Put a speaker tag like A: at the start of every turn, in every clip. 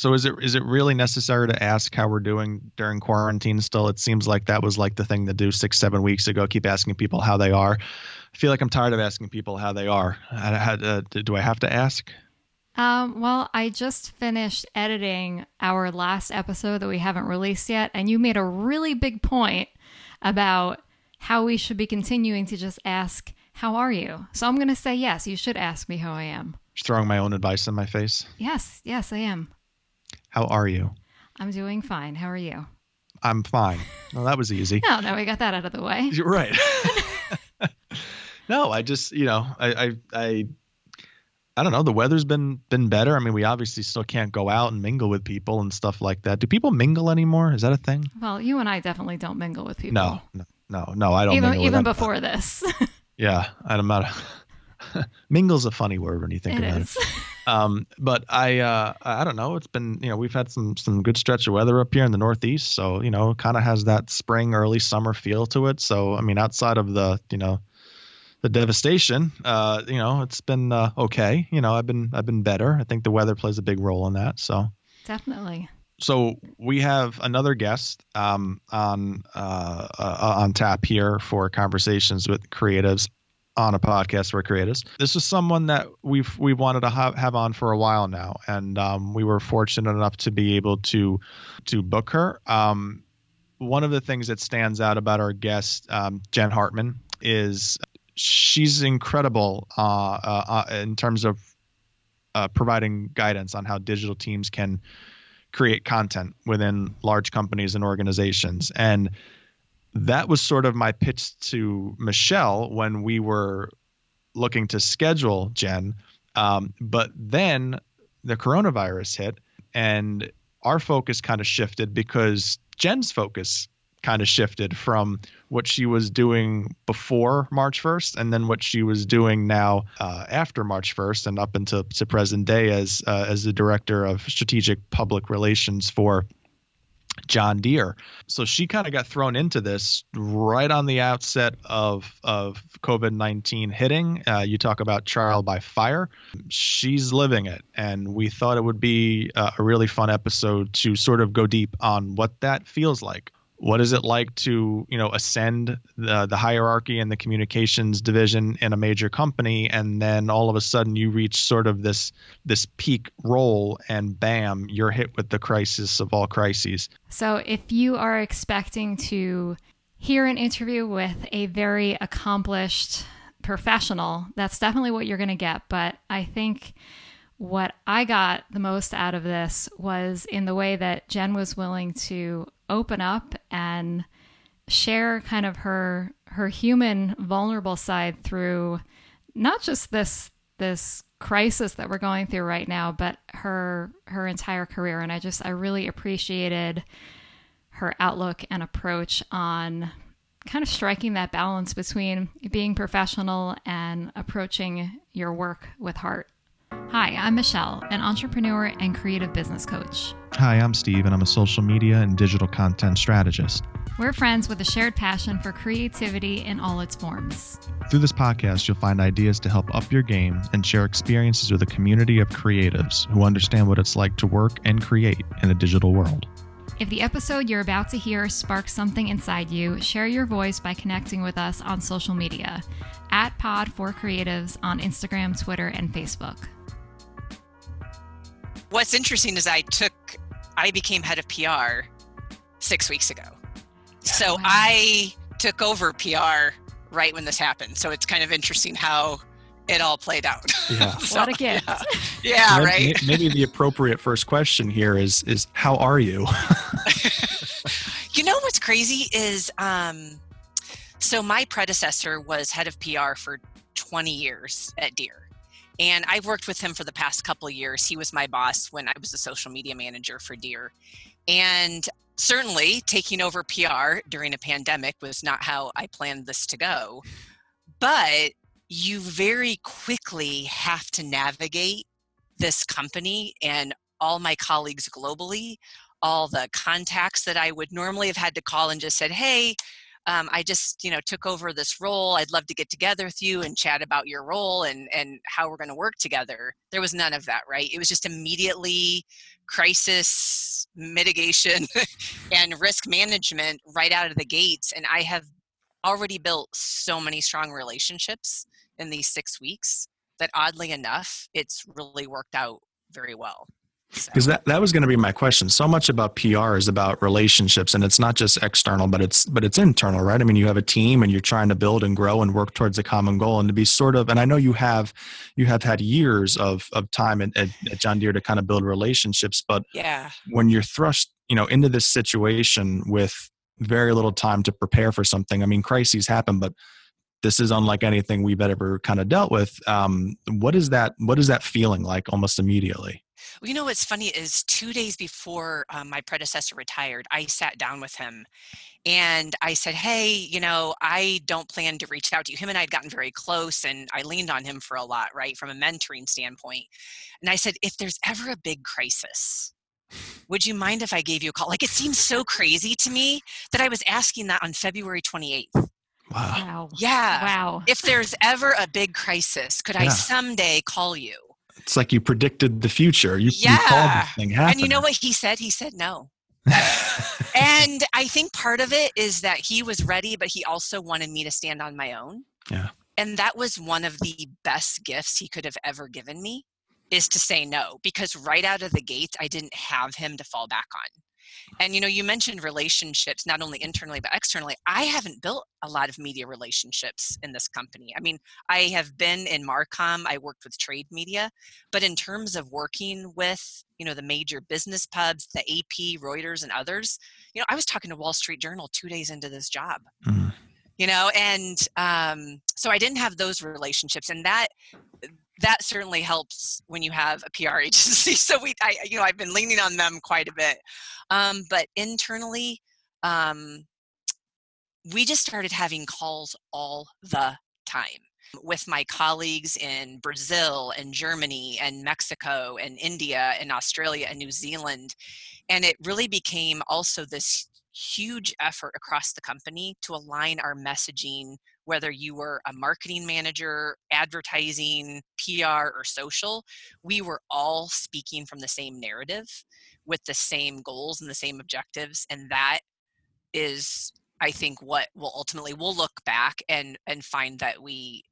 A: So is it is it really necessary to ask how we're doing during quarantine? Still, it seems like that was like the thing to do six seven weeks ago. Keep asking people how they are. I feel like I'm tired of asking people how they are. I, I, uh, do I have to ask?
B: Um, well, I just finished editing our last episode that we haven't released yet, and you made a really big point about how we should be continuing to just ask, How are you? So I'm going to say yes, you should ask me how I am.
A: Just throwing my own advice in my face.
B: Yes, yes, I am.
A: How are you?
B: I'm doing fine. How are you?
A: I'm fine. Well, that was easy.
B: oh, now we got that out of the way.
A: You're right. no, I just, you know, I, I, I, I don't know. The weather's been been better. I mean, we obviously still can't go out and mingle with people and stuff like that. Do people mingle anymore? Is that a thing?
B: Well, you and I definitely don't mingle with people.
A: No, no, no, no I don't.
B: Even
A: even
B: before this.
A: yeah, I'm not. A, mingle's a funny word when you think
B: it
A: about
B: is.
A: it. Um, but I, uh, I don't know. It's been, you know, we've had some some good stretch of weather up here in the Northeast, so you know, kind of has that spring, early summer feel to it. So I mean, outside of the, you know, the devastation, uh, you know, it's been uh, okay. You know, I've been I've been better. I think the weather plays a big role in that. So
B: definitely.
A: So we have another guest um, on uh, uh on tap here for conversations with creatives on a podcast for creatives. This is someone that we've we've wanted to have, have on for a while now, and um, we were fortunate enough to be able to to book her. Um, one of the things that stands out about our guest, um, Jen Hartmann, is she's incredible uh, uh, uh, in terms of uh, providing guidance on how digital teams can create content within large companies and organizations and that was sort of my pitch to Michelle when we were looking to schedule Jen. Um, but then the coronavirus hit, and our focus kind of shifted because Jen's focus kind of shifted from what she was doing before March 1st and then what she was doing now uh, after March 1st and up until to present day as uh, as the director of strategic public relations for John Deere. So she kind of got thrown into this right on the outset of of COVID nineteen hitting. Uh, you talk about trial by fire. She's living it, and we thought it would be a really fun episode to sort of go deep on what that feels like what is it like to you know ascend the, the hierarchy and the communications division in a major company and then all of a sudden you reach sort of this this peak role and bam you're hit with the crisis of all crises?
B: So if you are expecting to hear an interview with a very accomplished professional that's definitely what you're going to get. But i think what I got the most out of this was in the way that Jen was willing to open up and share kind of her her human vulnerable side through not just this this crisis that we're going through right now but her her entire career and I just I really appreciated her outlook and approach on kind of striking that balance between being professional and approaching your work with heart. Hi, I'm Michelle, an entrepreneur and creative business coach.
A: Hi, I'm Steve, and I'm a social media and digital content strategist.
B: We're friends with a shared passion for creativity in all its forms.
A: Through this podcast, you'll find ideas to help up your game and share experiences with a community of creatives who understand what it's like to work and create in a digital world.
B: If the episode you're about to hear sparks something inside you, share your voice by connecting with us on social media at Pod for Creatives on Instagram, Twitter, and Facebook.
C: What's interesting is I took, I became head of PR six weeks ago. Oh, so wow. I took over PR right when this happened. So it's kind of interesting how it all played out.
A: Yeah.
B: so, what a gift.
C: Yeah, yeah right.
A: Maybe the appropriate first question here is is how are you?
C: you know what's crazy is um so my predecessor was head of PR for 20 years at Deere. And I've worked with him for the past couple of years. He was my boss when I was a social media manager for Deere. And certainly taking over PR during a pandemic was not how I planned this to go. But you very quickly have to navigate this company and all my colleagues globally, all the contacts that I would normally have had to call and just said, hey, um, I just, you know, took over this role. I'd love to get together with you and chat about your role and and how we're going to work together. There was none of that, right? It was just immediately crisis mitigation and risk management right out of the gates. And I have already built so many strong relationships in these six weeks that oddly enough, it's really worked out very well
A: because that, that was going to be my question. So much about pr is about relationships and it's not just external but it's but it's internal right? I mean you have a team and you're trying to build and grow and work towards a common goal and to be sort of and i know you have you have had years of of time at, at, at john deere to kind of build relationships but
C: yeah.
A: when you're thrust you know into this situation with very little time to prepare for something i mean crises happen but this is unlike anything we've ever kind of dealt with um, what is that what is that feeling like almost immediately
C: well, you know what's funny is two days before um, my predecessor retired, I sat down with him and I said, Hey, you know, I don't plan to reach out to you. Him and I had gotten very close and I leaned on him for a lot, right, from a mentoring standpoint. And I said, If there's ever a big crisis, would you mind if I gave you a call? Like it seems so crazy to me that I was asking that on February 28th.
A: Wow.
B: Wow.
C: Yeah.
B: Wow.
C: If there's ever a big crisis, could yeah. I someday call you?
A: It's like you predicted the future. You,
C: yeah.
A: you called this thing happen.
C: And you know what he said? He said no. and I think part of it is that he was ready, but he also wanted me to stand on my own.
A: Yeah.
C: And that was one of the best gifts he could have ever given me is to say no because right out of the gate I didn't have him to fall back on. And you know, you mentioned relationships not only internally but externally. I haven't built a lot of media relationships in this company. I mean, I have been in Marcom, I worked with trade media, but in terms of working with, you know, the major business pubs, the AP, Reuters and others, you know, I was talking to Wall Street Journal 2 days into this job. Mm-hmm. You know, and um, so I didn't have those relationships, and that that certainly helps when you have a PR agency. So we, I, you know, I've been leaning on them quite a bit. Um, but internally, um, we just started having calls all the time with my colleagues in Brazil and Germany and Mexico and India and Australia and New Zealand. And it really became also this huge effort across the company to align our messaging whether you were a marketing manager, advertising, PR, or social, we were all speaking from the same narrative with the same goals and the same objectives. And that is, I think, what will ultimately we'll look back and and find that we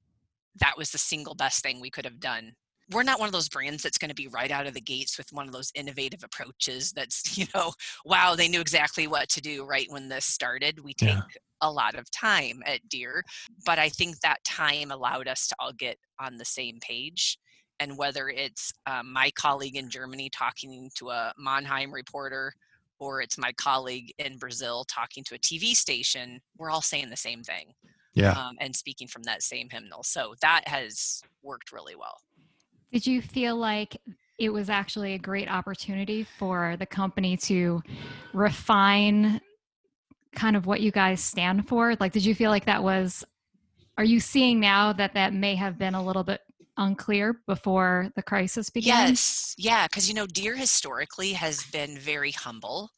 C: that was the single best thing we could have done we're not one of those brands that's going to be right out of the gates with one of those innovative approaches that's you know wow they knew exactly what to do right when this started. We take yeah. a lot of time at deere but i think that time allowed us to all get on the same page and whether it's um, my colleague in germany talking to a mannheim reporter or it's my colleague in brazil talking to a tv station we're all saying the same thing
A: yeah.
C: um, and speaking from that same hymnal. So that has worked really well
B: did you feel like it was actually a great opportunity for the company to refine kind of what you guys stand for? Like, did you feel like that was, are you seeing now that that may have been a little bit unclear before the crisis began?
C: Yes. Yeah. Because, you know, Deere historically has been very humble,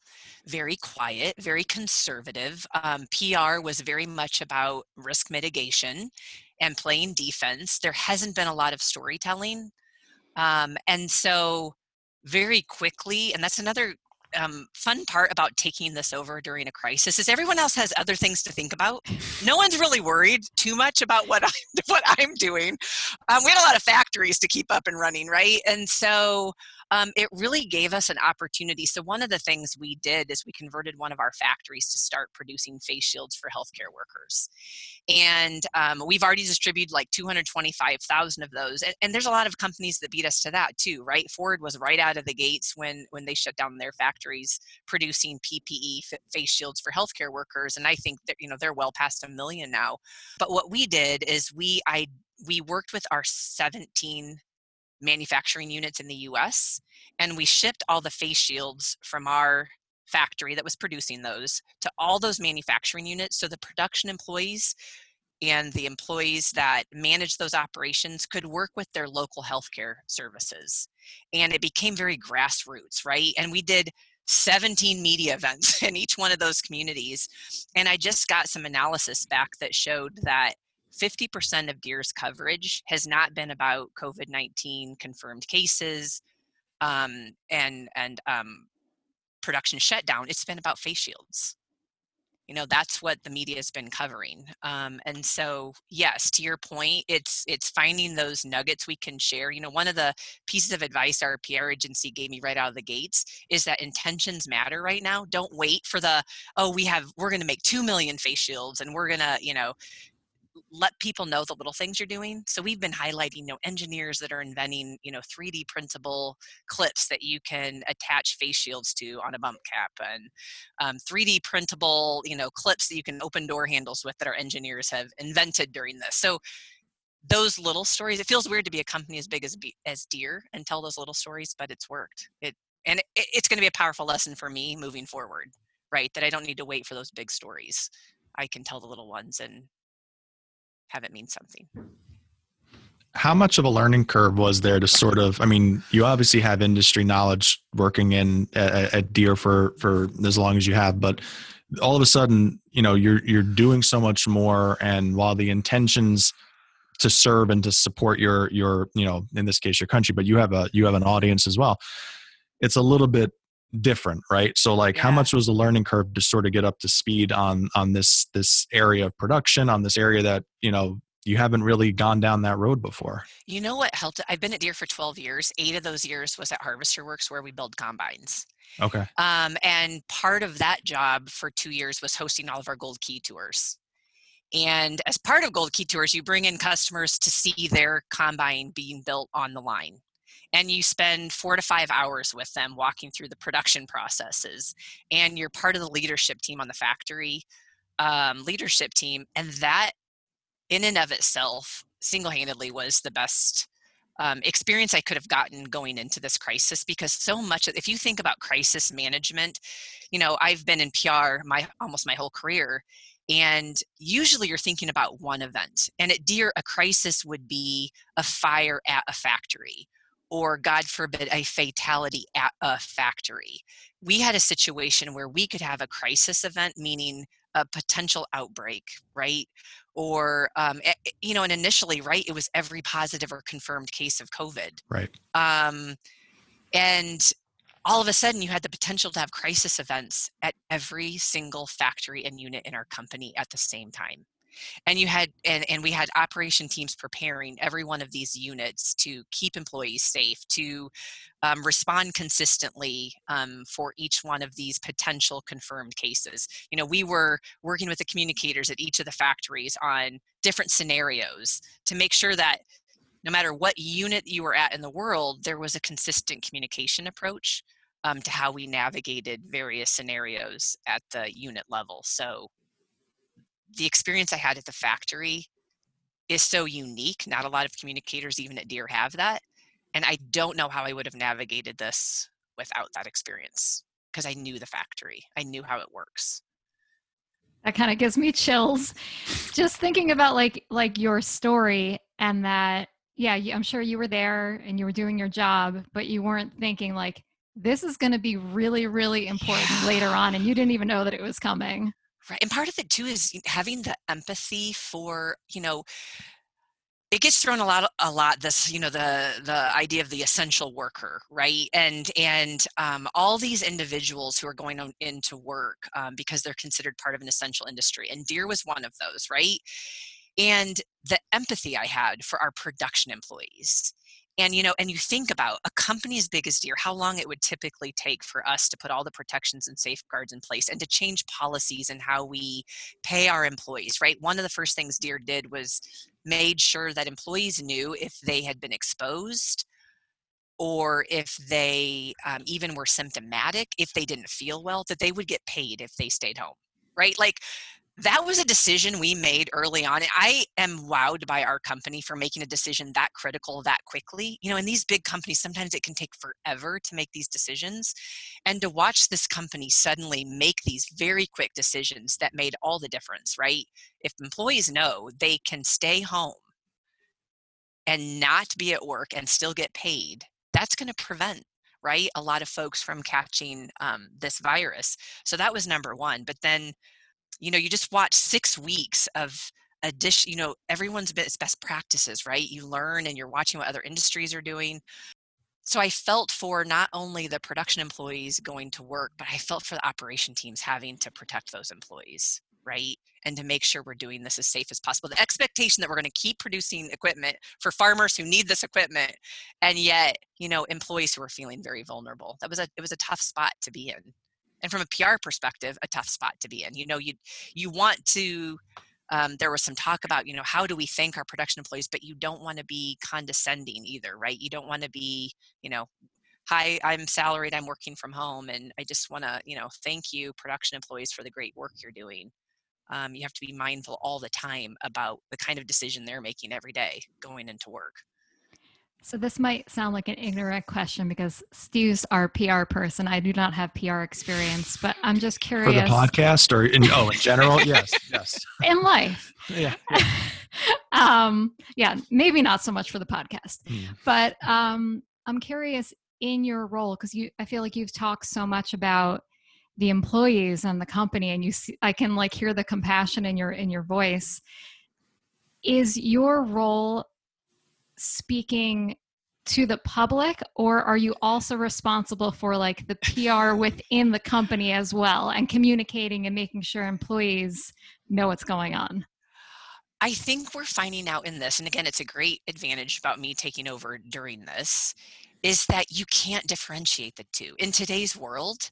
C: very quiet, very conservative. Um, PR was very much about risk mitigation and playing defense. There hasn't been a lot of storytelling um, and so, very quickly, and that's another um, fun part about taking this over during a crisis is everyone else has other things to think about. No one's really worried too much about what I'm what I'm doing. Um, we had a lot of factories to keep up and running, right? And so um, it really gave us an opportunity. So one of the things we did is we converted one of our factories to start producing face shields for healthcare workers, and um, we've already distributed like 225,000 of those. And, and, there's a lot of companies that beat us to that too, right? Ford was right out of the gates when when they shut down their factories producing PPE face shields for healthcare workers, and I think that you know they're well past a million now. But what we did is we I we worked with our 17 manufacturing units in the US. And we shipped all the face shields from our factory that was producing those to all those manufacturing units. So the production employees and the employees that manage those operations could work with their local healthcare services. And it became very grassroots, right? And we did 17 media events in each one of those communities. And I just got some analysis back that showed that 50% of Deere's coverage has not been about COVID 19 confirmed cases um, and, and um, production shutdown. It's been about face shields. You know that's what the media has been covering. Um, and so yes to your point it's it's finding those nuggets we can share. You know one of the pieces of advice our pr agency gave me right out of the gates is that intentions matter right now. Don't wait for the oh we have we're going to make 2 million face shields and we're going to you know let people know the little things you're doing. So we've been highlighting, you know, engineers that are inventing, you know, 3D printable clips that you can attach face shields to on a bump cap, and um, 3D printable, you know, clips that you can open door handles with that our engineers have invented during this. So those little stories. It feels weird to be a company as big as as Deere and tell those little stories, but it's worked. It and it, it's going to be a powerful lesson for me moving forward. Right, that I don't need to wait for those big stories. I can tell the little ones and have it mean something.
A: How much of a learning curve was there to sort of i mean you obviously have industry knowledge working in at, at deere for for as long as you have but all of a sudden you know you're you're doing so much more and while the intentions to serve and to support your your you know in this case your country but you have a you have an audience as well it's a little bit different right? So like yeah. how much was the learning curve to sort of get up to speed on on this this area of production on this area that you know you haven't really gone down that road before?
C: You know what helped? I've been at Deere for 12 years. Eight of those years was at harvester works where we build combines.
A: Okay.
C: Um, and part of that job for two years was hosting all of our gold key tours. And as part of gold key tours you bring in customers to see their combine being built on the line and you spend four to five hours with them walking through the production processes and you're part of the leadership team on the factory um, leadership team and that in and of itself single-handedly was the best um, experience I could have gotten going into this crisis because so much if you think about crisis management, you know, I've been in PR my almost my whole career and usually you're thinking about one event. And at Deere, a crisis would be a fire at a factory or God forbid, a fatality at a factory. We had a situation where we could have a crisis event, meaning a potential outbreak, right? Or, um, you know, and initially, right, it was every positive or confirmed case of COVID.
A: Right.
C: Um, and all of a sudden, you had the potential to have crisis events at every single factory and unit in our company at the same time and you had and, and we had operation teams preparing every one of these units to keep employees safe to um, respond consistently um, for each one of these potential confirmed cases. You know we were working with the communicators at each of the factories on different scenarios to make sure that no matter what unit you were at in the world there was a consistent communication approach um, to how we navigated various scenarios at the unit level. So the experience I had at the factory is so unique. Not a lot of communicators, even at Deere, have that. And I don't know how I would have navigated this without that experience because I knew the factory, I knew how it works.
B: That kind of gives me chills just thinking about like like your story and that yeah, I'm sure you were there and you were doing your job, but you weren't thinking like this is going to be really really important yeah. later on and you didn't even know that it was coming.
C: Right. And part of it too is having the empathy for, you know, it gets thrown a lot a lot this you know the the idea of the essential worker right and and um, all these individuals who are going on into work um, because they're considered part of an essential industry and deere was one of those right and the empathy i had for our production employees and you know and you think about a company as big as deere how long it would typically take for us to put all the protections and safeguards in place and to change policies and how we pay our employees right? One of the first things deere did was made sure that employees knew if they had been exposed or if they um, even were symptomatic if they didn't feel well that they would get paid if they stayed home right? Like that was a decision we made early on. I am wowed by our company for making a decision that critical that quickly. You know, in these big companies, sometimes it can take forever to make these decisions. And to watch this company suddenly make these very quick decisions that made all the difference, right? If employees know they can stay home and not be at work and still get paid, that's going to prevent right? A lot of folks from catching um, this virus. So that was number one. But then, you know, you just watch six weeks of addition, you know, everyone's best practices, right? You learn and you're watching what other industries are doing. So I felt for not only the production employees going to work, but I felt for the operation teams having to protect those employees, right? And to make sure we're doing this as safe as possible. The expectation that we're going to keep producing equipment for farmers who need this equipment, and yet, you know, employees who are feeling very vulnerable. That was a it was a tough spot to be in. And from a PR perspective, a tough spot to be in. You know, you you want to um, there was some talk about you know how do we thank our production employees but you don't want to be condescending either right? You don't want to be you know hi i'm salaried i'm working from home and i just want to you know thank you production employees for the great work you're doing. Um, you have to be mindful all the time about the kind of decision they're making every day going into work
B: so this might sound like an ignorant question because Stu's our PR person. I do not have PR experience, but I'm just curious.
A: For the podcast or in oh in general? yes, yes.
B: In life.
A: Yeah. yeah.
B: um, yeah, maybe not so much for the podcast. Hmm. But um I'm curious in your role because you I feel like you've talked so much about the employees and the company and you see I can like hear the compassion in your in your voice. Is your role speaking to the public or are you also responsible for like the PR within the company as well and communicating and making sure employees know what's going on?
C: I think we're finding out in this, and again, it's a great advantage about me taking over during this, is that you can't differentiate the two in today's world.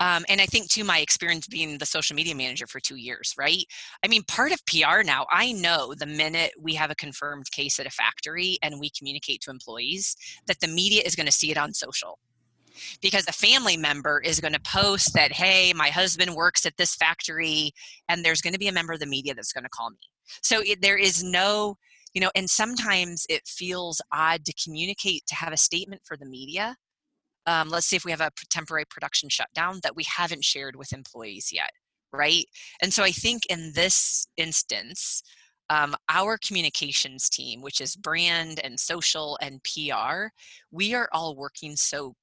C: Um, and I think, too, my experience being the social media manager for two years, right? I mean, part of PR now, I know the minute we have a confirmed case at a factory and we communicate to employees that the media is going to see it on social because a family member is going to post that hey my husband works at this factory and there's going to be a member of the media that's going to call me so it, there is no you know and sometimes it feels odd to communicate to have a statement for the media um, let's say if we have a temporary production shutdown that we haven't shared with employees yet right? And so i think in this instance um, our communications team which is brand and social and pr we are all working so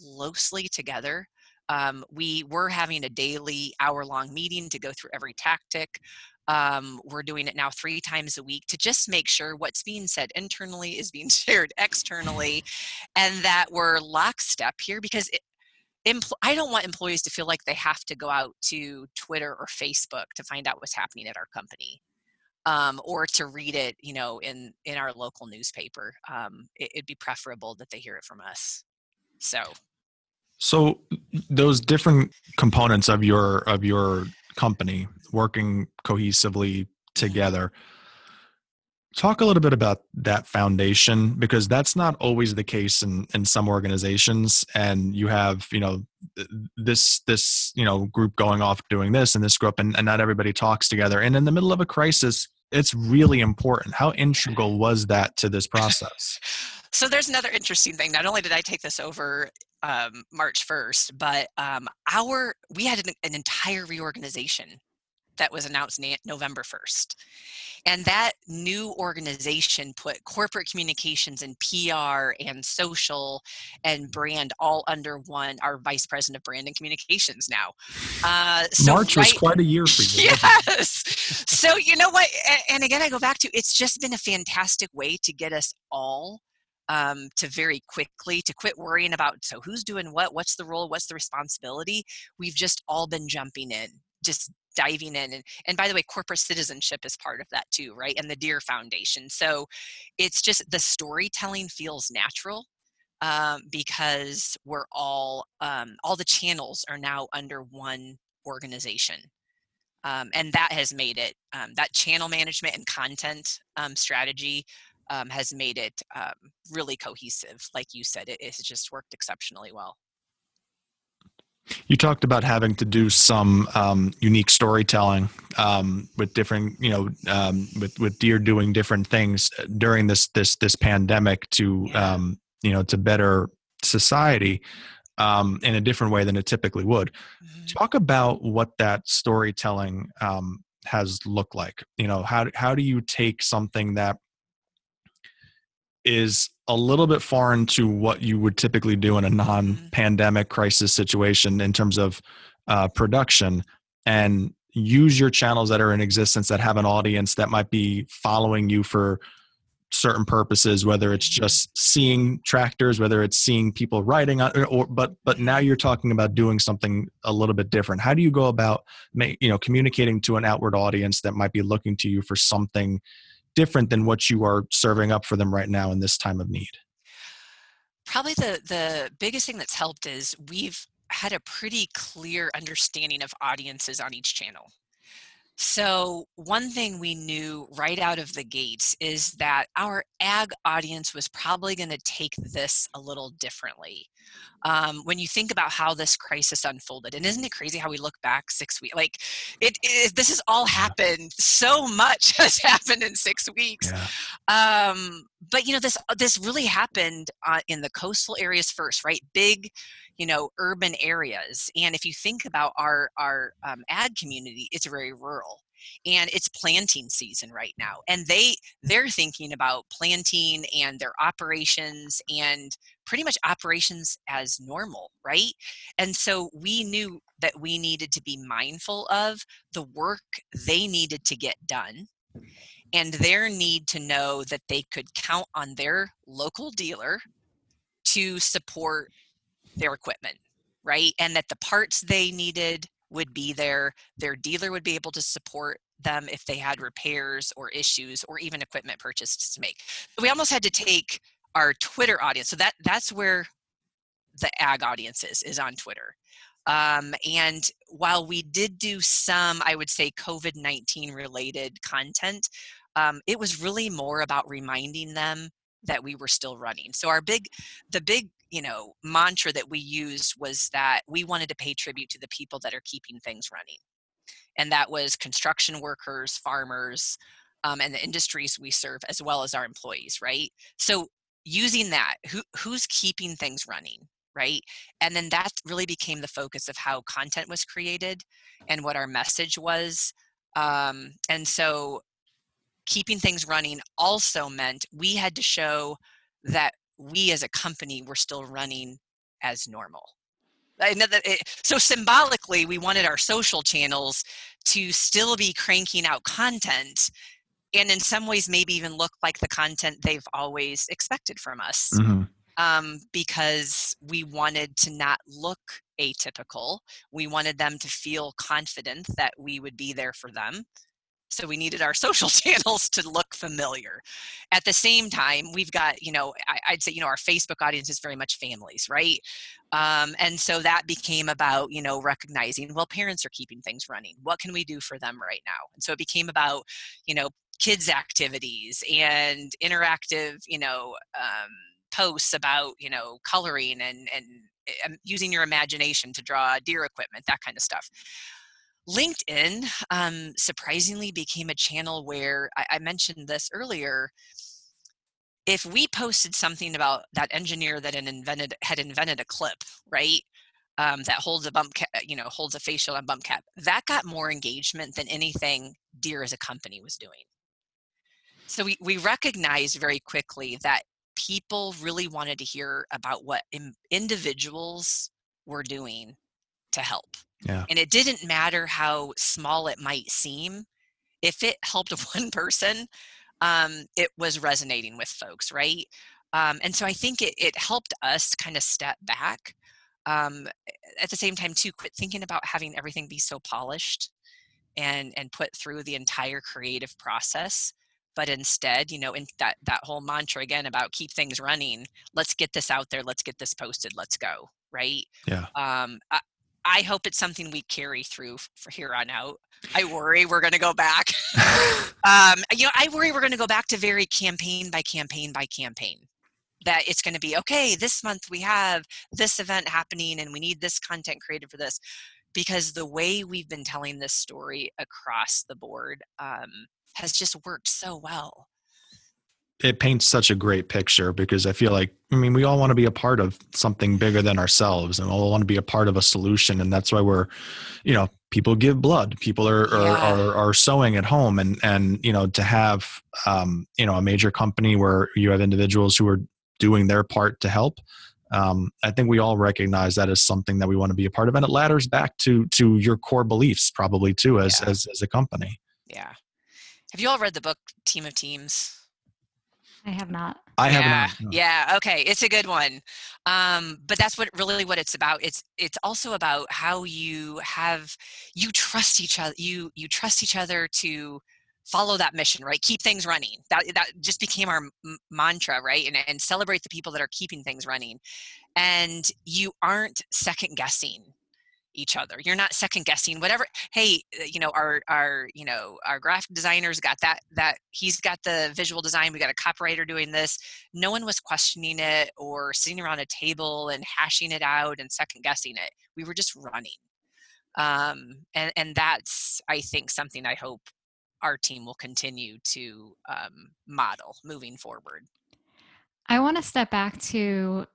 C: closely together. Um, we were having a daily hour long meeting to go through every tactic um, we're doing it now three times a week to just make sure what's being said internally is being shared externally and that we're lockstep here because it, I don't want employees to feel like they have to go out to Twitter or Facebook to find out what's happening at our company. Um, or to read it, you know, in in our local newspaper. Um, it, it'd be preferable that they hear it from us. So,
A: so those different components of your of your company working cohesively mm-hmm. together. Talk a little bit about that foundation because that's not always the case in in some organizations and you have you know this this you know group going off doing this and this group and, and not everybody talks together and in the middle of a crisis it's really important. How integral was that to this process?
C: So there's another interesting thing. Not only did i take this over um, March 1st, but um, our we had an, an, entire reorganization that was announced na- November 1st. And that new organization put corporate communications and PR and social and brand all under one, our vice president of brand and communications now.
A: Uh, so March right, was quite a year for you.
C: Yes. so, you know what? And, and again, I go back to it's just been a fantastic way to get us all um, to very quickly to quit worrying about so who's doing what? What's the role? What's the responsibility? We've just all been jumping in just diving in and, and by the way corporate citizenship is part of that too right and the deere foundation. So it's just the storytelling feels natural um, because we're all um, all the channels are now under one organization um, and that has made it um, that channel management and content um, strategy um, has made it um, really cohesive. Like you said, it, has just worked exceptionally well.
A: You talked about having to do some um, unique storytelling um, with different, you know, um, with with Deere doing different things uh, during this this this pandemic to, yeah. Um, you know, to better society um, in a different way than it typically would. Mm-hmm. Talk about what that storytelling um, has looked like. You know, how how do you take something that is a little bit foreign to what you would typically do in a
C: Mm-hmm.
A: non-pandemic crisis situation in terms of uh, production and use your channels that are in existence that have an audience that might be following you for certain purposes whether it's just seeing tractors whether it's seeing people riding on or but but now you're talking about doing something a little bit different how do you go about ma- you know communicating to an outward audience that might be looking to you for something different than what you are serving up for them right now in this time of need
C: Probably the the biggest thing that's helped is we've had a pretty clear understanding of audiences on each channel. So, one thing we knew right out of the gates is that our ag audience was probably going to take this a little differently. Um, when you think about how this crisis unfolded, and isn't it crazy how we look back six weeks? Like, it is. This has all happened. So much has happened in six weeks.
A: yeah
C: Um, but you know, this this really happened uh, in the coastal areas first, right? Big, you know, urban areas. And if you think about our our um, ag community, it's very rural, and it's planting season right now. And they they're thinking about planting and their operations and pretty much operations as normal, right? And so we knew that we needed to be mindful of the work they needed to get done and their need to know that they could count on their local dealer to support their equipment, right? And that the parts they needed would be there. Their dealer would be able to support them if they had repairs or issues or even equipment purchases to make. We almost had to take our Twitter audience. So that that's where the ag audience is, is on Twitter. Um, and while we did do some, I would say, COVID 19 related content, um, it was really more about reminding them that we were still running. So our big, the big, you know, mantra that we used was that we wanted to pay tribute to the people that are keeping things running, and that was construction workers, farmers, um, and the industries we serve, as well as our employees. Right. So using that, who who's keeping things running, right? And then that really became the focus of how content was created and what our message was. Um, and so keeping things running also meant we had to show that we as a company were still running as normal. It, so symbolically, we wanted our social channels to still be cranking out content and in some ways maybe even look like the content they've always expected from us
A: Mhm.
C: um, because we wanted to not look atypical. We wanted them to feel confident that we would be there for them. So we needed our social channels to look familiar. At the same time, we've got, you know, I, I'd say, you know, our Facebook audience is very much families, right? Um, and so that became about, you know, recognizing, well, parents are keeping things running. What can we do for them right now? And so it became about, you know, kids activities and interactive, you know, um, posts about you know coloring and and um, using your imagination to draw deere equipment that kind of stuff linkedin um, surprisingly became a channel where I, I mentioned this earlier if we posted something about that engineer that had invented had invented a clip right um, that holds a bump cap, you know holds a facial and bump cap that got more engagement than anything deere as a company was doing so we, we recognized very quickly that people really wanted to hear about what in, individuals were doing to help.
A: Yeah.
C: And it didn't matter how small it might seem. If it helped one person, um, it was resonating with folks, right? Um, and so I think it, it helped us kind of step back. Um, at the same time, too, quit thinking about having everything be so polished and and put through the entire creative process but instead you know in that that whole mantra again about keep things running let's get this out there let's get this posted let's go right
A: Yeah.
C: um i, I hope it's something we carry through for here on out. I worry we're going to go back. Um you know i worry we're going to go back to very campaign by campaign by campaign. That it's going to be okay this month we have this event happening and we need this content created for this. Because the way we've been telling this story across the board um, has just worked so well
A: it paints such a great picture because I feel like I mean we all want to be a part of something bigger than ourselves and all want to be a part of a solution and that's why we're you know people give blood people are are,
C: Yeah.
A: are, are sewing at home and and you know to have um, you know a major company where you have individuals who are doing their part to help um, I think we all recognize that as something that we want to be a part of and it ladders back to to your core beliefs probably too as
C: Yeah.
A: as, as a company
C: Yeah. Have you all read the book Team of Teams?
B: I have not.
A: I have
C: yeah,
A: not no.
C: Yeah, okay, it's a good one. Um, but that's what really what it's about. It's it's also about how you have you trust each other. You you trust each other to follow that mission, right? Keep things running. That that just became our m- mantra, right? And and celebrate the people that are keeping things running. And you aren't second guessing each other. You're not second guessing whatever. Hey, uh, you know, our our you know our graphic designers got that that he's got the visual design. We got a copywriter doing this. No one was questioning it or sitting around a table and hashing it out and second guessing it. We were just running. Um, and and that's I think something I hope our team will continue to um, model moving forward.
B: I want to step back to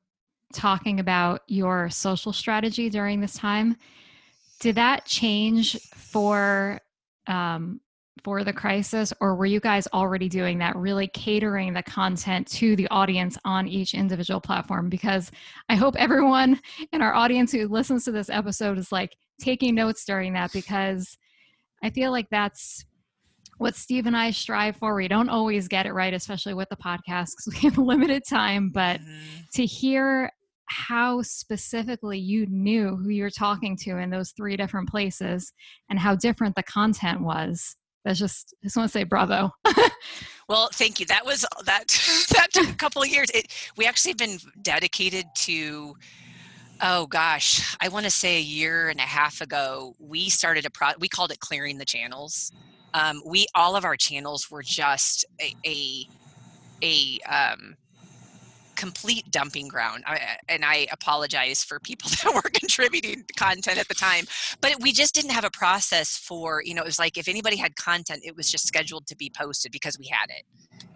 B: talking about your social strategy during this time. Did that change for um, for the crisis, or were you guys already doing that, really catering the content to the audience on each individual platform? Because I hope everyone in our audience who listens to this episode is like taking notes during that, because I feel like that's what Steve and I strive for. We don't always get it right, especially with the podcast because we have limited time. But
C: Mhm.
B: to hear how specifically you knew who you're talking to in those three different places and how different the content was, that's just, I just want to say bravo.
C: Well, thank you. That was that. that took a couple of years. It, we actually have been dedicated to. Oh gosh, I want to say a year and a half ago, we started a pro. We called it clearing the channels. Um, we all of our channels were just a a, a um, complete dumping ground. I, and I apologize for people that were contributing content at the time, but we just didn't have a process for you know. It was like if anybody had content, it was just scheduled to be posted because we had it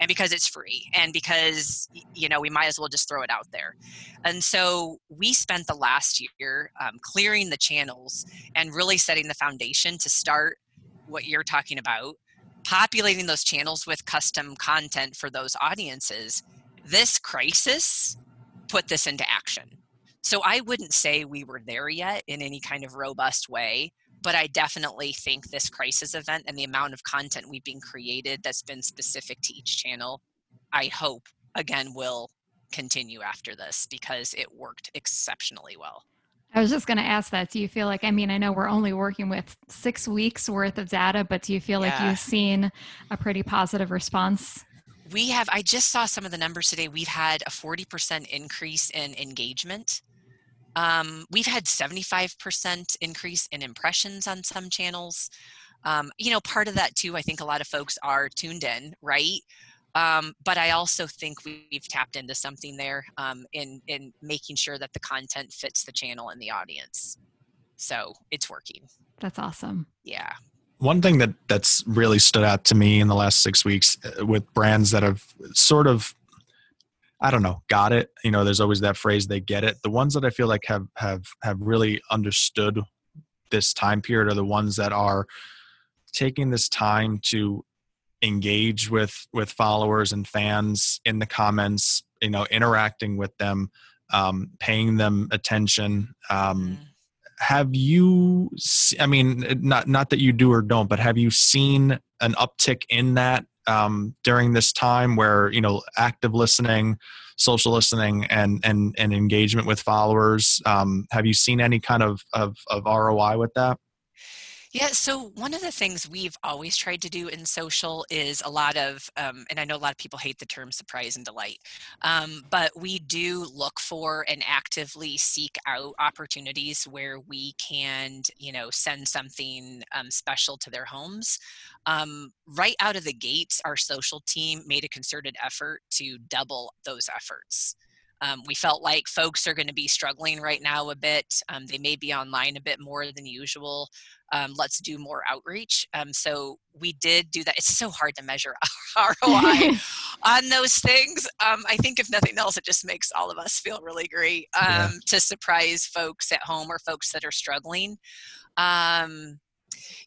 C: and because it's free and because you know we might as well just throw it out there and so we spent the last year um, clearing the channels and really setting the foundation to start what you're talking about populating those channels with custom content for those audiences this crisis put this into action so i wouldn't say we were there yet in any kind of robust way but I definitely think this crisis event and the amount of content we've been created that's been specific to each channel, I hope again will continue after this because it worked exceptionally well.
B: I was just going to ask that. Do you feel like, I mean, I know we're only working with six weeks worth of data, but do you feel like you've seen a pretty positive response?
C: We have, I just saw some of the numbers today. We've had a 40% increase in engagement. Um, we've had 75% increase in impressions on some channels. Um, you know, part of that too, I think a lot of folks are tuned in, right? Um, but I also think we've tapped into something there um, in in making sure that the content fits the channel and the audience. So it's working.
B: That's awesome.
C: Yeah.
A: One thing that that's really stood out to me in the last six weeks uh, with brands that have sort of i don't know got it you know there's always that phrase they get it the ones that i feel like have have have really understood this time period are the ones that are taking this time to engage with with followers and fans in the comments you know interacting with them um, paying them attention um,
C: Mm.
A: Have you i mean not not that you do or don't but have you seen an uptick in that um, during this time where you know active listening social listening and and and engagement with followers um, have you seen any kind of, of of roi with that
C: Yeah, so one of the things we've always tried to do in social is a lot of, um, and I know a lot of people hate the term surprise and delight, um, but we do look for and actively seek out opportunities where we can, you know, send something um, special to their homes. Um, right out of the gates, our social team made a concerted effort to double those efforts. Um, we felt like folks are going to be struggling right now a bit. Um, they may be online a bit more than usual. Um, let's do more outreach. Um, so we did do that. It's so hard to measure ROI on those things. Um, I think if nothing else, it just makes all of us feel really great yeah. Um, to surprise folks at home or folks that are struggling. Um,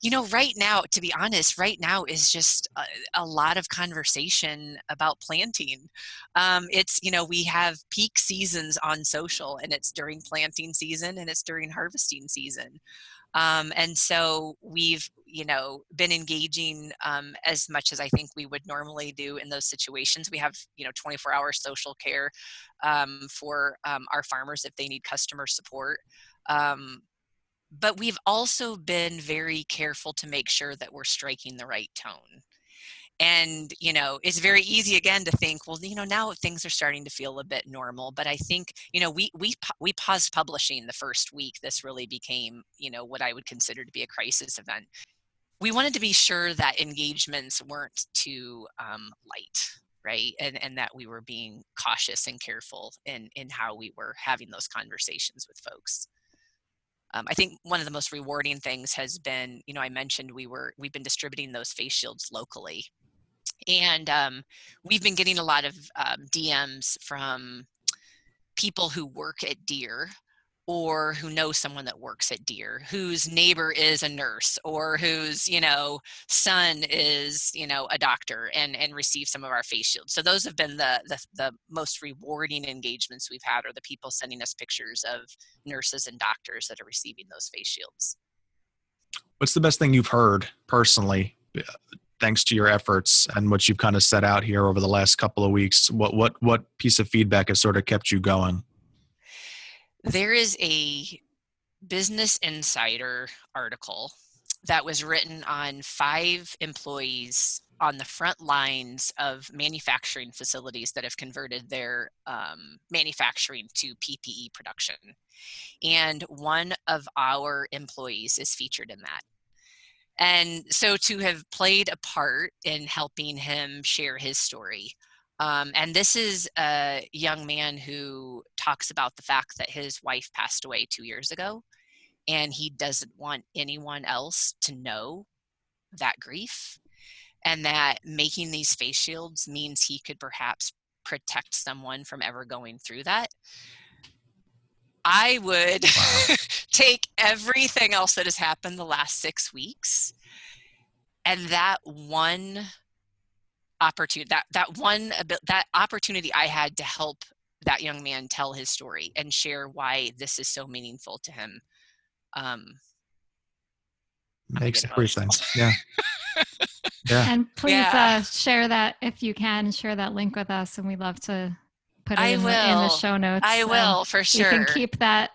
C: you know, right now, to be honest, right now is just a, a lot of conversation about planting. Um, it's, you know, we have peak seasons on social, and it's during planting season and it's during harvesting season. Um, and so we've, you know, been engaging um, as much as I think we would normally do in those situations. We have, you know, 24 hour social care um, for um, our farmers if they need customer support. Um, but we've also been very careful to make sure that we're striking the right tone. And you know it's very easy again to think well you know now things are starting to feel a bit normal but i think you know we we we paused publishing the first week this really became you know what i would consider to be a crisis event. We wanted to be sure that engagements weren't too um, light right? And and that we were being cautious and careful in in how we were having those conversations with folks um, I think one of the most rewarding things has been, you know, I mentioned we were we've been distributing those face shields locally, and um, we've been getting a lot of um, DMs from people who work at Deere or who knows someone that works at Deere, whose neighbor is a nurse or whose, you know, son is, you know, a doctor and and receive some of our face shields. So those have been the the, the most rewarding engagements we've had are the people sending us pictures of nurses and doctors that are receiving those face shields.
A: What's the best thing you've heard personally uh, thanks to your efforts and what you've kind of set out here over the last couple of weeks? What what what piece of feedback has sort of kept you going?
C: There is a Business Insider article that was written on five employees on the front lines of manufacturing facilities that have converted their um, manufacturing to PPE production. And one of our employees is featured in that. And so to have played a part in helping him share his story um, and this is a young man who talks about the fact that his wife passed away two years ago, and he doesn't want anyone else to know that grief, and that making these face shields means he could perhaps protect someone from ever going through that. I would wow. take everything else that has happened the last six weeks and that one opportunity that that one that opportunity i had to help that young man tell his story and share why this is so meaningful to him um
A: makes everything yeah.
B: Yeah. And please yeah. uh, share that if you can share that link with us and we'd love to put it in, the, in, the, show notes
C: i will for sure
B: you can keep that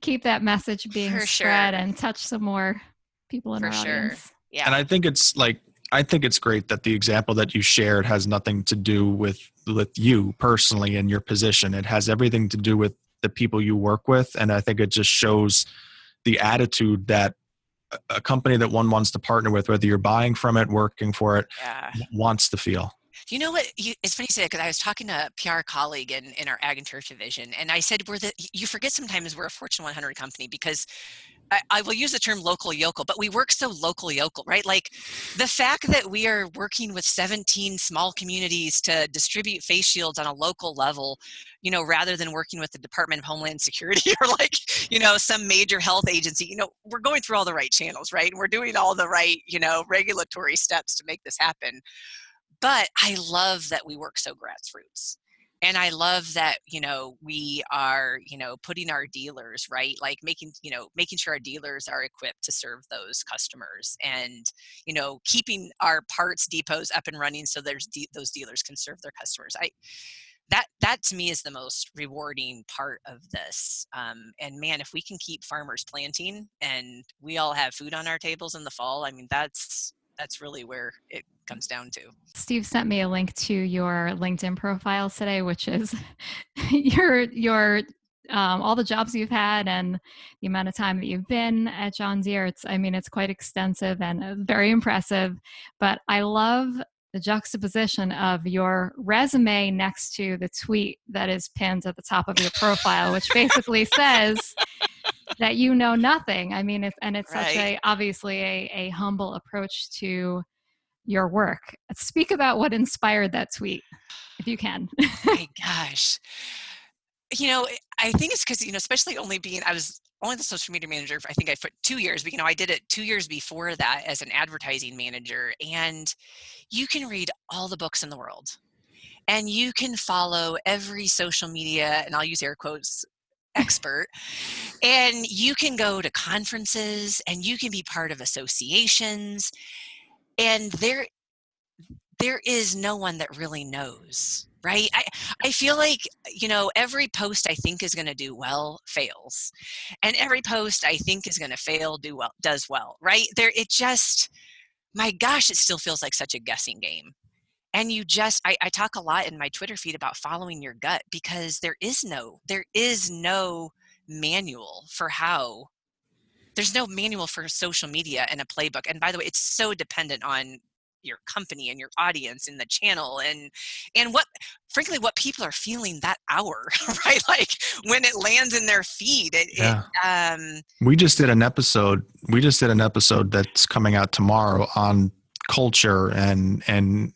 B: keep that message being for spread sure. and touch some more people in for our sure. audience.
A: Yeah. And i think it's like I think it's great that the example that you shared has nothing to do with with you personally and your position. It has everything to do with the people you work with, and I think it just shows the attitude that a company that one wants to partner with, whether you're buying from it, working for it, yeah. wants to feel.
C: You know what? You, it's funny you say that because I was talking to a PR colleague in, in our ag and turf division, and I said, "We're the." You forget sometimes we're a Fortune 100 company because I, I, will use the term local yokel, but we work so local yokel, right? Like the fact that we are working with 17 small communities to distribute face shields on a local level, you know, rather than working with the Department of Homeland Security or like, you know, some major health agency, you know, we're going through all the right channels, right? And we're doing all the right, you know, regulatory steps to make this happen. But I love that we work so grassroots and i love that you know we are you know putting our dealers right like making you know making sure our dealers are equipped to serve those customers and you know keeping our parts depots up and running so there's de- those dealers can serve their customers. I that that to me is the most rewarding part of this um, and man if we can keep farmers planting and we all have food on our tables in the fall i mean that's that's really where it comes down to.
B: Steve sent me a link to your LinkedIn profile today, which is your your um, all the jobs you've had and the amount of time that you've been at John Deere. It's I mean it's quite extensive and uh, very impressive. But I love the juxtaposition of your resume next to the tweet that is pinned at the top of your profile, which basically says that you know nothing. I mean, it's, and it's right. such a obviously a, a humble approach to your work. Speak about what inspired that tweet, if you can.
C: My gosh. You know, eh, I think it's because, you know, especially only being, I was only the social media manager I think I put two years, but you know, I did it two years before that as an advertising manager. And you can read all the books in the world and you can follow every social media, and I'll use air quotes, expert. and you can go to conferences and you can be part of associations. And there there is no one that really knows right? I i feel like you know every post i think is going to do well fails and every post i think is going to fail do well does well right? There it just my gosh it still feels like such a guessing game and you just I, I talk a lot in my twitter feed about following your gut because there is no there is no manual for how there's no manual for social media and a playbook and by the way it's so dependent on your company and your audience and the channel and and what frankly what people are feeling that hour right like when it lands in their feed it, yeah. It, um,
A: we just did an episode we just did an episode that's coming out tomorrow on culture and and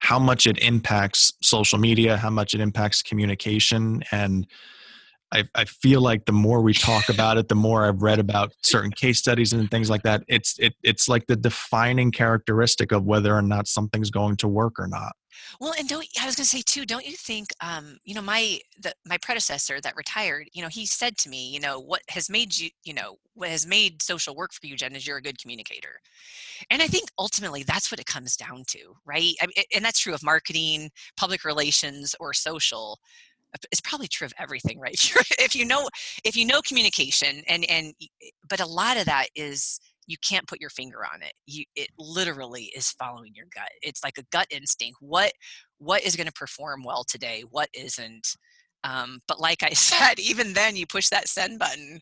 A: how much it impacts social media how much it impacts communication and I, I feel like the more we talk about it, the more I've read about certain case studies and things like that. It's it, it's like the defining characteristic of whether or not something's going to work or not.
C: Well, and don't I was going to say too? Don't you think? Um, you know, my the my predecessor that retired. You know, he said to me, you know, what has made you, you know, what has made social work for you, Jen, is you're a good communicator. And I think ultimately that's what it comes down to, right? I mean, and that's true of marketing, public relations, or social it's probably true of everything right? If you know if you know communication and and but a lot of that is you can't put your finger on it. You it literally is following your gut. It's like a gut instinct. What what is going to perform well today? What isn't? Um, but like i said even then you push that send button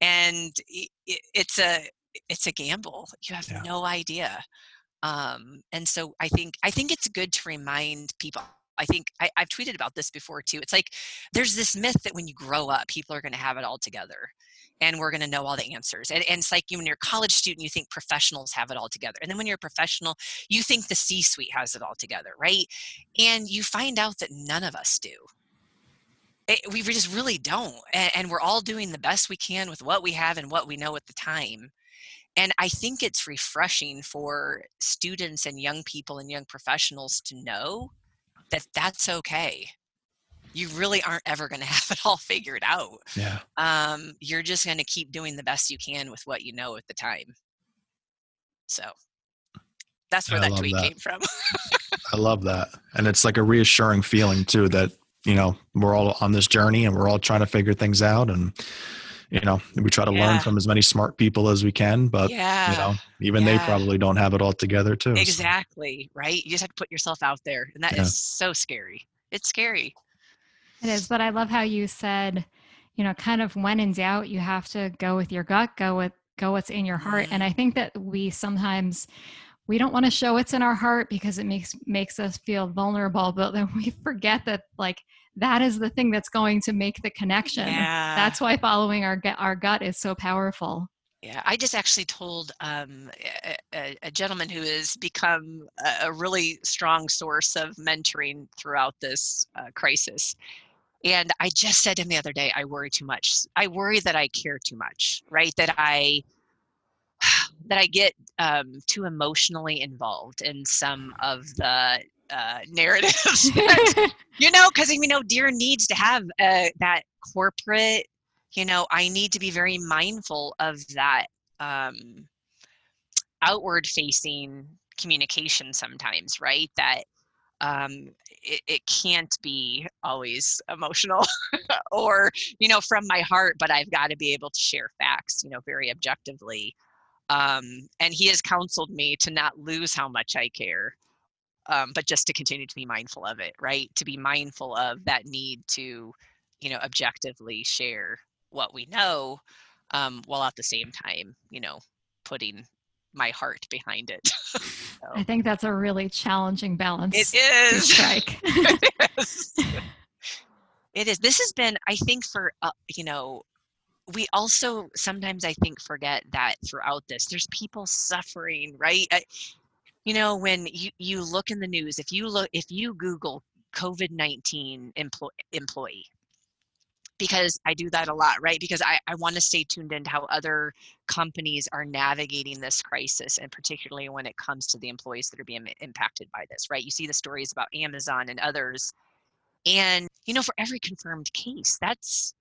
C: and it, it's a it's a gamble. You have yeah. no idea. Um, and so i think i think it's good to remind people I think I, have tweeted about this before too. It's like there's this myth that when you grow up, people are going to have it all together and we're going to know all the answers. And, and it's like when you're a college student, you think professionals have it all together. And then when you're a professional, you think the C suite has it all together, right? And you find out that none of us do. It, we just really don't. And, and we're all doing the best we can with what we have and what we know at the time. And I think it's refreshing for students and young people and young professionals to know that that's okay. You really aren't ever going to have it all figured out.
A: Yeah.
C: Um, you're just going to keep doing the best you can with what you know at the time. So that's where I that tweet that. came from.
A: I love that. And it's like a reassuring feeling too that you know we're all on this journey and we're all trying to figure things out and you know we try to yeah. learn from as many smart people as we can but yeah. you know even yeah. they probably don't have it all together too
C: exactly so. right you just have to put yourself out there and that is so scary it's scary
B: it is but i love how you said you know kind of when in doubt you have to go with your gut go with go what's in your heart mm-hmm. and i think that we sometimes we don't want to show what's in our heart because it makes makes us feel vulnerable but then we forget that like that is the thing that's going to make the connection. Yeah. That's why following our our gut is so powerful.
C: Yeah, I just actually told um, a, a, gentleman who has become a, a, really strong source of mentoring throughout this uh, crisis. And I just said to him the other day, I worry too much. I worry that I care too much, right? That I that I get um, too emotionally involved in some of the uh, narratives. you know, because you know, Deere needs to have uh, that corporate. You know, I need to be very mindful of that um, outward-facing communication sometimes, right? That um, it, it can't be always emotional or you know from my heart, but I've got to be able to share facts, you know, very objectively. Um, and he has counseled me to not lose how much I care um, but just to continue to be mindful of it right to be mindful of that need to you know objectively share what we know um, while at the same time you know putting my heart behind it. so.
B: I think that's a really challenging balance.
C: It is.
B: strike.
C: it is. It is. This has been, I think, for uh, you know, we also sometimes I think forget that throughout this, there's people suffering, right? I, you know, when you you look in the news, if you look, if you Google COVID nineteen employee employee, because I do that a lot, right? Because I, I want to stay tuned into how other companies are navigating this crisis, and particularly when it comes to the employees that are being impacted by this, right? You see the stories about Amazon and others, and you know, for every confirmed case, that's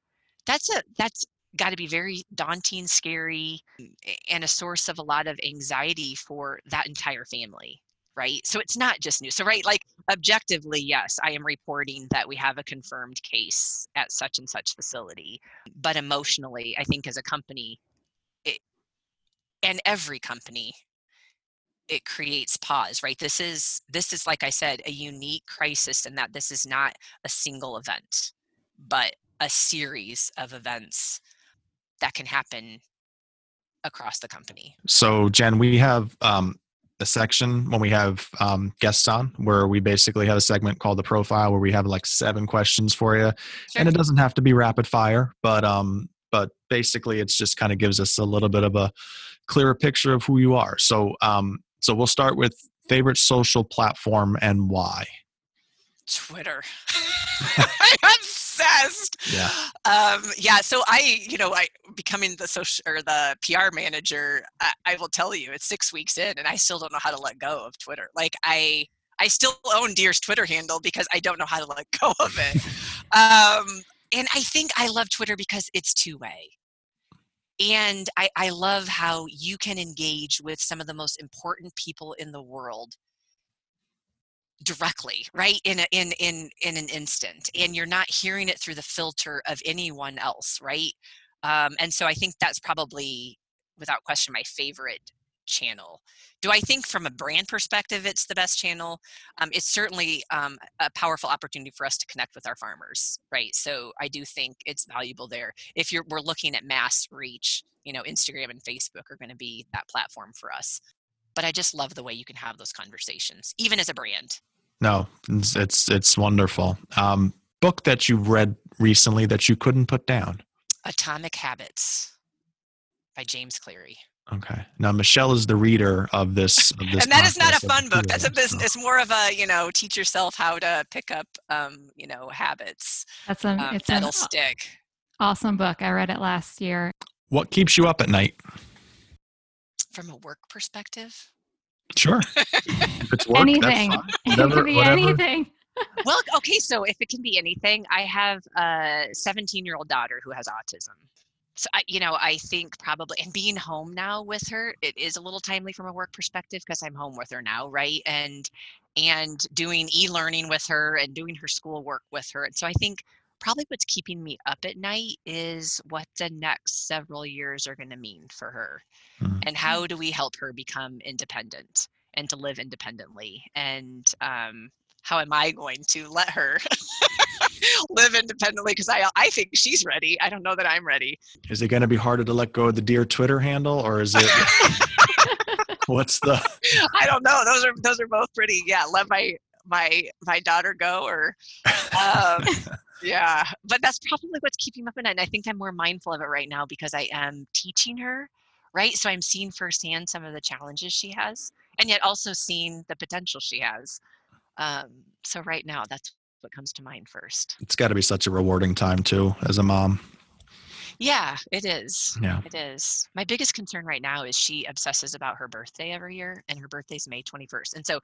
C: that's a that's got to be very daunting, scary, mm, and a source of a lot of anxiety for that entire family right? So it's not just news. So, right, like objectively, yes, I am reporting that we have a confirmed case at such and such facility. But emotionally, I think as a company, it, and every company, it creates pause right this is this is like i said a unique crisis in that this is not a single event but a series of events that can happen across the company
A: So, Jen, we have um, a section when we have um, guests on where we basically have a segment called the profile where we have like seven questions for you, and it doesn't have to be rapid fire, but um, but basically it's just kind of gives us a little bit of a clearer picture of who you are. So, um, so we'll start with favorite social platform and why.
C: Twitter. Obsessed.
A: Yeah.
C: Um, yeah. So I, you know, I becoming the social or the PR manager. I, I will tell you, it's six weeks in, and I still don't know how to let go of Twitter. Like I, I still own Deere's Twitter handle because I don't know how to let go of it. um, and I think I love Twitter because it's two way. And I, I love how you can engage with some of the most important people in the world directly right in a, in in in an instant and you're not hearing it through the filter of anyone else right? Um, and so i think that's probably without question my favorite channel. Do i think from a brand perspective it's the best channel? Um, it's certainly um, a powerful opportunity for us to connect with our farmers right? So i do think it's valuable there. If you're we're looking at mass reach you know instagram and facebook are going to be that platform for us but I just love the way you can have those conversations, even as a brand.
A: No, it's it's, it's wonderful. Um, book that you read recently that you couldn't put down.
C: Atomic Habits by James Cleary.
A: Okay. Now Michelle is the reader of this. Of this
C: and that is not a fun book. That's a business.
A: so-
C: It's more of a you know teach yourself how to pick up um, you know habits
B: That's a,
C: um,
B: it's an
C: that'll stick.
B: awesome book. I read it last year.
A: What keeps you up at night?
C: From a work perspective,
A: Sure. if it's work,
B: anything.
A: That's fine.
B: it
A: Whatever-
B: could be
A: whatever.
B: anything.
C: well, okay. So if it can be anything, I have a 17 year old daughter who has autism. So I, you know, I think probably, and being home now with her, it is a little timely from a work perspective because I'm home with her now, right? And and doing e-learning with her and doing her schoolwork with her. And so I think probably what's keeping me up at night is what the next several years are going to mean for her,
A: Mhm.
C: and how do we help her become independent and to live independently, and um, how am I going to let her live independently? Because I I think she's ready. I don't know that I'm ready.
A: Is it going to be harder to let go of the Deere Twitter handle, or is it? what's the?
C: I don't know. Those are those are both pretty. Yeah, let my my my daughter go or um, yeah. But that's probably what's keeping me up at night. And I think I'm more mindful of it right now because I am teaching her, right? So I'm seeing firsthand some of the challenges she has, and yet also seeing the potential she has. Um, so right now, that's what comes to mind first.
A: It's got to be such a rewarding time too, as a mom.
C: Yeah, it is.
A: Yeah.
C: It is. My biggest concern right now is she obsesses about her birthday every year, and her birthday's May 21st. And so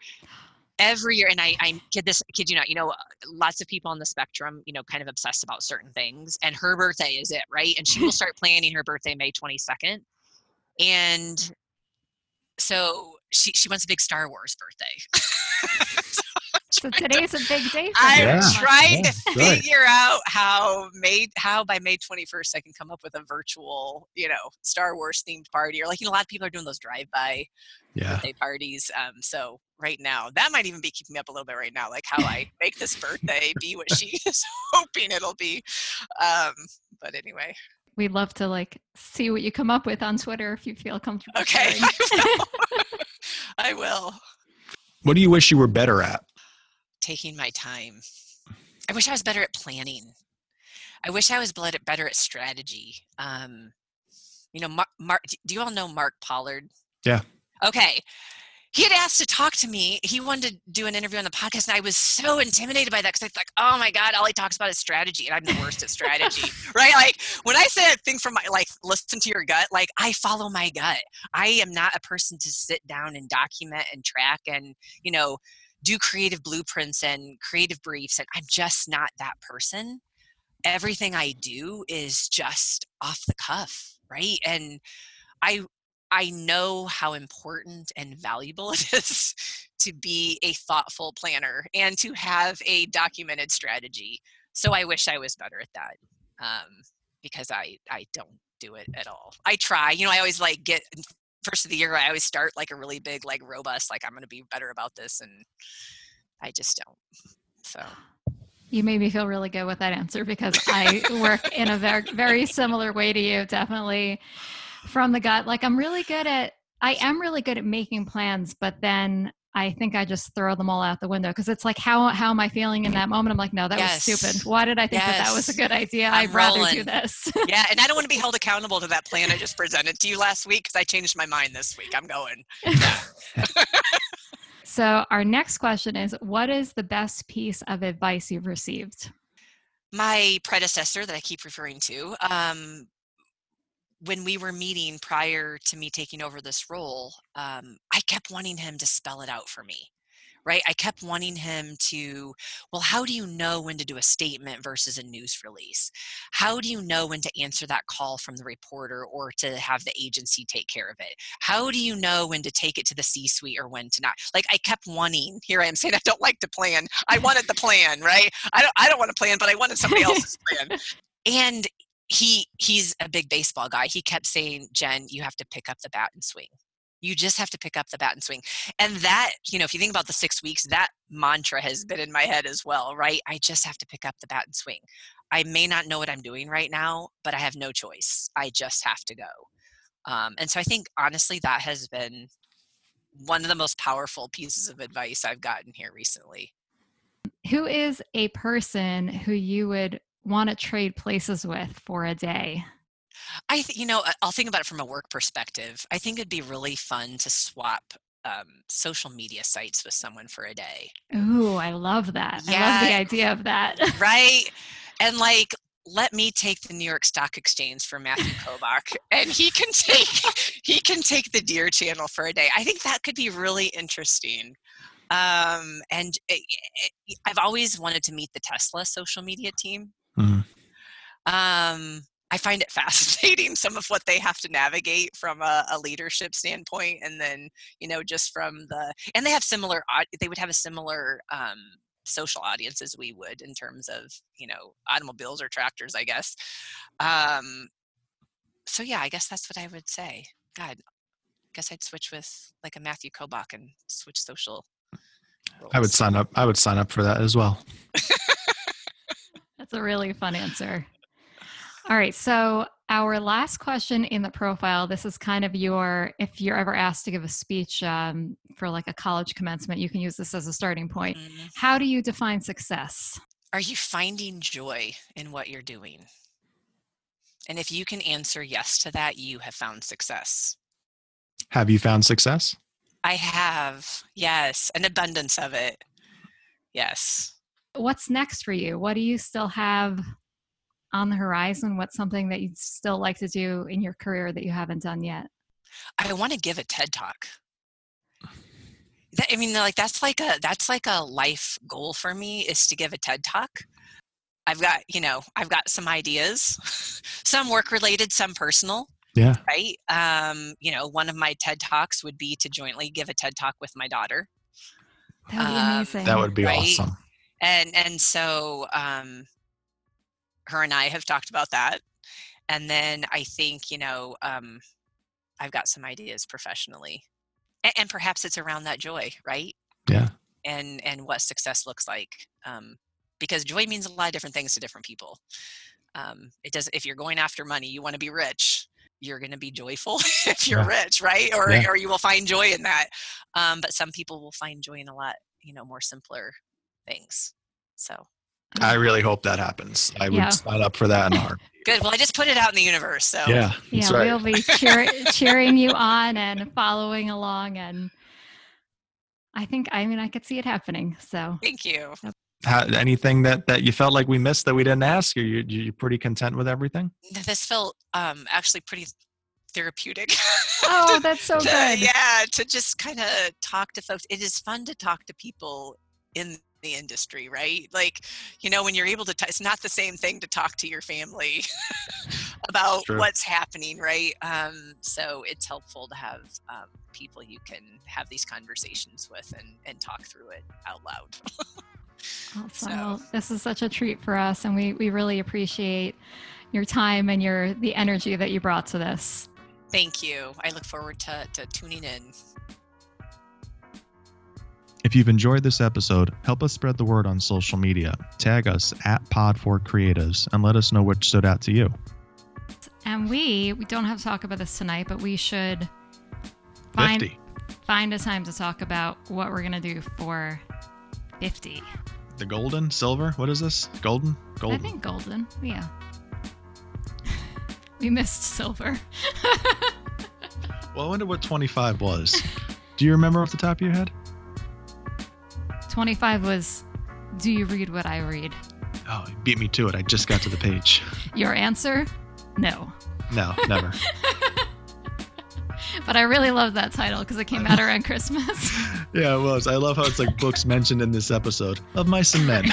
C: every year, and I, I kid this, kid you not, you know, uh, lots of people on the spectrum, you know, kind of obsessed about certain things, and her birthday is it, right? And she will start planning her birthday May 22nd. And so she, she wants a big Star Wars birthday.
B: So today's a big day for
C: I'm.
A: Yeah.
C: trying
A: Yeah,
C: to
A: good.
C: figure out how May how by May 21st I can come up with a virtual, you know, Star Wars themed party or like you know a lot of people are doing those drive by
A: Yeah.
C: birthday parties. Um, so right now that might even be keeping me up a little bit right now, like how I make this birthday be what she is hoping it'll be. Um, but anyway,
B: we'd love to like see what you come up with on Twitter if you feel comfortable.
C: Okay. I will. I will.
D: What do you wish you were better at?
C: Taking my time. I wish I was better at planning. I wish I was better at, strategy. Um, you know, Mark, Mark, do you all know Mark Pollard?
D: Yeah.
C: Okay. He had asked to talk to me. He wanted to do an interview on the podcast, and I was so intimidated by that because I thought, oh my God, all he talks about is strategy, and I'm the worst at strategy, right? Like when I say a thing from my, like, listen to your gut, like I follow my gut. I am not a person to sit down and document and track and, you know, do creative blueprints and creative briefs, and I'm just not that person. Everything I do is just off the cuff, right? And I I know how important and valuable it is to be a thoughtful planner and to have a documented strategy. So I wish I was better at that um, because I I don't do it at all. I try, you know, I always like get first of the year. I always start like a really big, like robust, like I'm going to be better about this, and I just don't. So
B: You made me feel really good with that answer because I work in a very, very similar way to you. Definitely from the gut. Like I'm really good at, I am really good at making plans, but then I think I just throw them all out the window because it's like, how how am I feeling in that moment? I'm like, no, that
C: Yes.
B: was stupid. Why did I think that that was a good idea?
C: I'm
B: I'd rather do this.
C: yeah, and I don't want to be held accountable to that plan I just presented to you last week because I changed my mind this week. I'm going.
B: so our next question is, what is the best piece of advice you've received?
C: my predecessor that I keep referring to, um, when we were meeting prior to me taking over this role, um, I kept wanting him to spell it out for me. Right? I kept wanting him to, well, how do you know when to do a statement versus a news release? How do you know when to answer that call from the reporter or to have the agency take care of it? How do you know when to take it to the C suite or when to not? Like, I kept wanting, here I am saying I don't like to plan. I wanted the plan, right? I don't, I don't want to plan, but I wanted somebody else's plan. And he he's a big baseball guy. He kept saying, "Jen, you have to pick up the bat and swing. You just have to pick up the bat and swing." And that, you know, if you think about the 6 weeks, that mantra has been in my head as well, right? I just have to pick up the bat and swing. I may not know what I'm doing right now, but I have no choice. I just have to go. Um, and so I think honestly that has been one of the most powerful pieces of advice I've gotten here recently.
B: Who is a person who you would want to trade places with for a day?
C: I, th- you know, I'll think about it from a work perspective. I think it'd be really fun to swap um, social media sites with someone for a day,
B: Ooh, I love that. I love the idea of that.
C: right? and like, let me take the New York Stock Exchange for Matthew Kobach, and he can take he can take the Deere Channel for a day. I think that could be really interesting. Um, and it, it, I've always wanted to meet the Tesla social media team.
D: Mhm.
C: um, I find it fascinating some of what they have to navigate from a, a leadership standpoint, and then you know just from the and they have similar they would have a similar um, social audience as we would in terms of you know automobiles or tractors, I guess. Um, so yeah, I guess that's what I would say. God, I guess I'd switch with like a Matthew Kobach and switch social.
D: I would sign up. I would sign up for that as well.
B: That's a really fun answer. All right. So, our last question in the profile this is kind of your, if you're ever asked to give a speech um, for like a college commencement, you can use this as a starting point.
C: Mhm.
B: How do you define success?
C: Are you finding joy in what you're doing? And if you can answer yes to that, you have found success.
D: Have you found success?
C: I have, yes, an abundance of it. Yes.
B: What's next for you? What do you still have on the horizon? What's something that you'd still like to do in your career that you haven't done yet?
C: I want to give a TED talk. That, I mean, like that's like a that's like a life goal for me is to give a TED talk. I've got, you know, I've got some ideas, some work related, some personal.
D: Yeah.
C: right? Um, you know, one of my TED Talks would be to jointly give a TED Talk with my daughter.
B: That would be
C: Um,
B: amazing.
D: That would be
C: Right.
D: awesome.
C: And and so um her and I have talked about that. And then I think, you know, um I've got some ideas professionally. And, and perhaps it's around that joy, right?
D: Yeah.
C: And and what success looks like. Um because joy means a lot of different things to different people. um, it does if you're going after money you want to be rich you're going to be joyful if you're
A: Yeah.
C: rich right or,
A: Yeah.
C: or you will find joy in that um, but some people will find joy in a lot you know more simpler things so
D: I really hope that happens. I would
B: Yeah.
D: sign up for that in a
C: good well i just put it out in the universe so
D: Yeah,
B: Yeah,
D: right.
B: we'll be cheer- cheering you on and following along. And I think, I mean, I could see it happening. So,
C: thank you
D: Ha- anything that that you felt like we missed that we didn't ask? Are you you pretty content with everything?
C: this felt um, actually pretty therapeutic
B: oh, that's so
C: to-
B: good.
C: yeah to just kind of talk to folks it is fun to talk to people in the industry right like you know when you're able to t- it's not the same thing to talk to your family about
D: True.
C: what's happening right um, so it's helpful to have um, people you can have these conversations with and, and talk through it out loud
B: Awesome.
C: So-
B: Well, this is such a treat for us, and we, we really appreciate your time and your the energy that you brought to this.
C: thank you i look forward to, to tuning in
A: If you've enjoyed this episode, help us spread the word on social media. Tag us at Pod4Creatives and let us know what stood out to you.
B: And we we don't have to talk about this tonight, but we should find
A: 50.
B: find a time to talk about what we're gonna do for fifty.
A: The golden, silver, what is this? Golden? Golden.
B: I think golden. Yeah. we missed silver.
A: Well, I wonder what 25 was. Do you remember off the top of your head?
B: Twenty five was. Do you read what I read?
A: Oh, you beat me to it. I just got to the page.
B: Your answer? No.
A: No, never.
B: But I really love that title because it came out around Christmas.
A: yeah, it was. I love how it's like books mentioned in this episode of Mice and Men.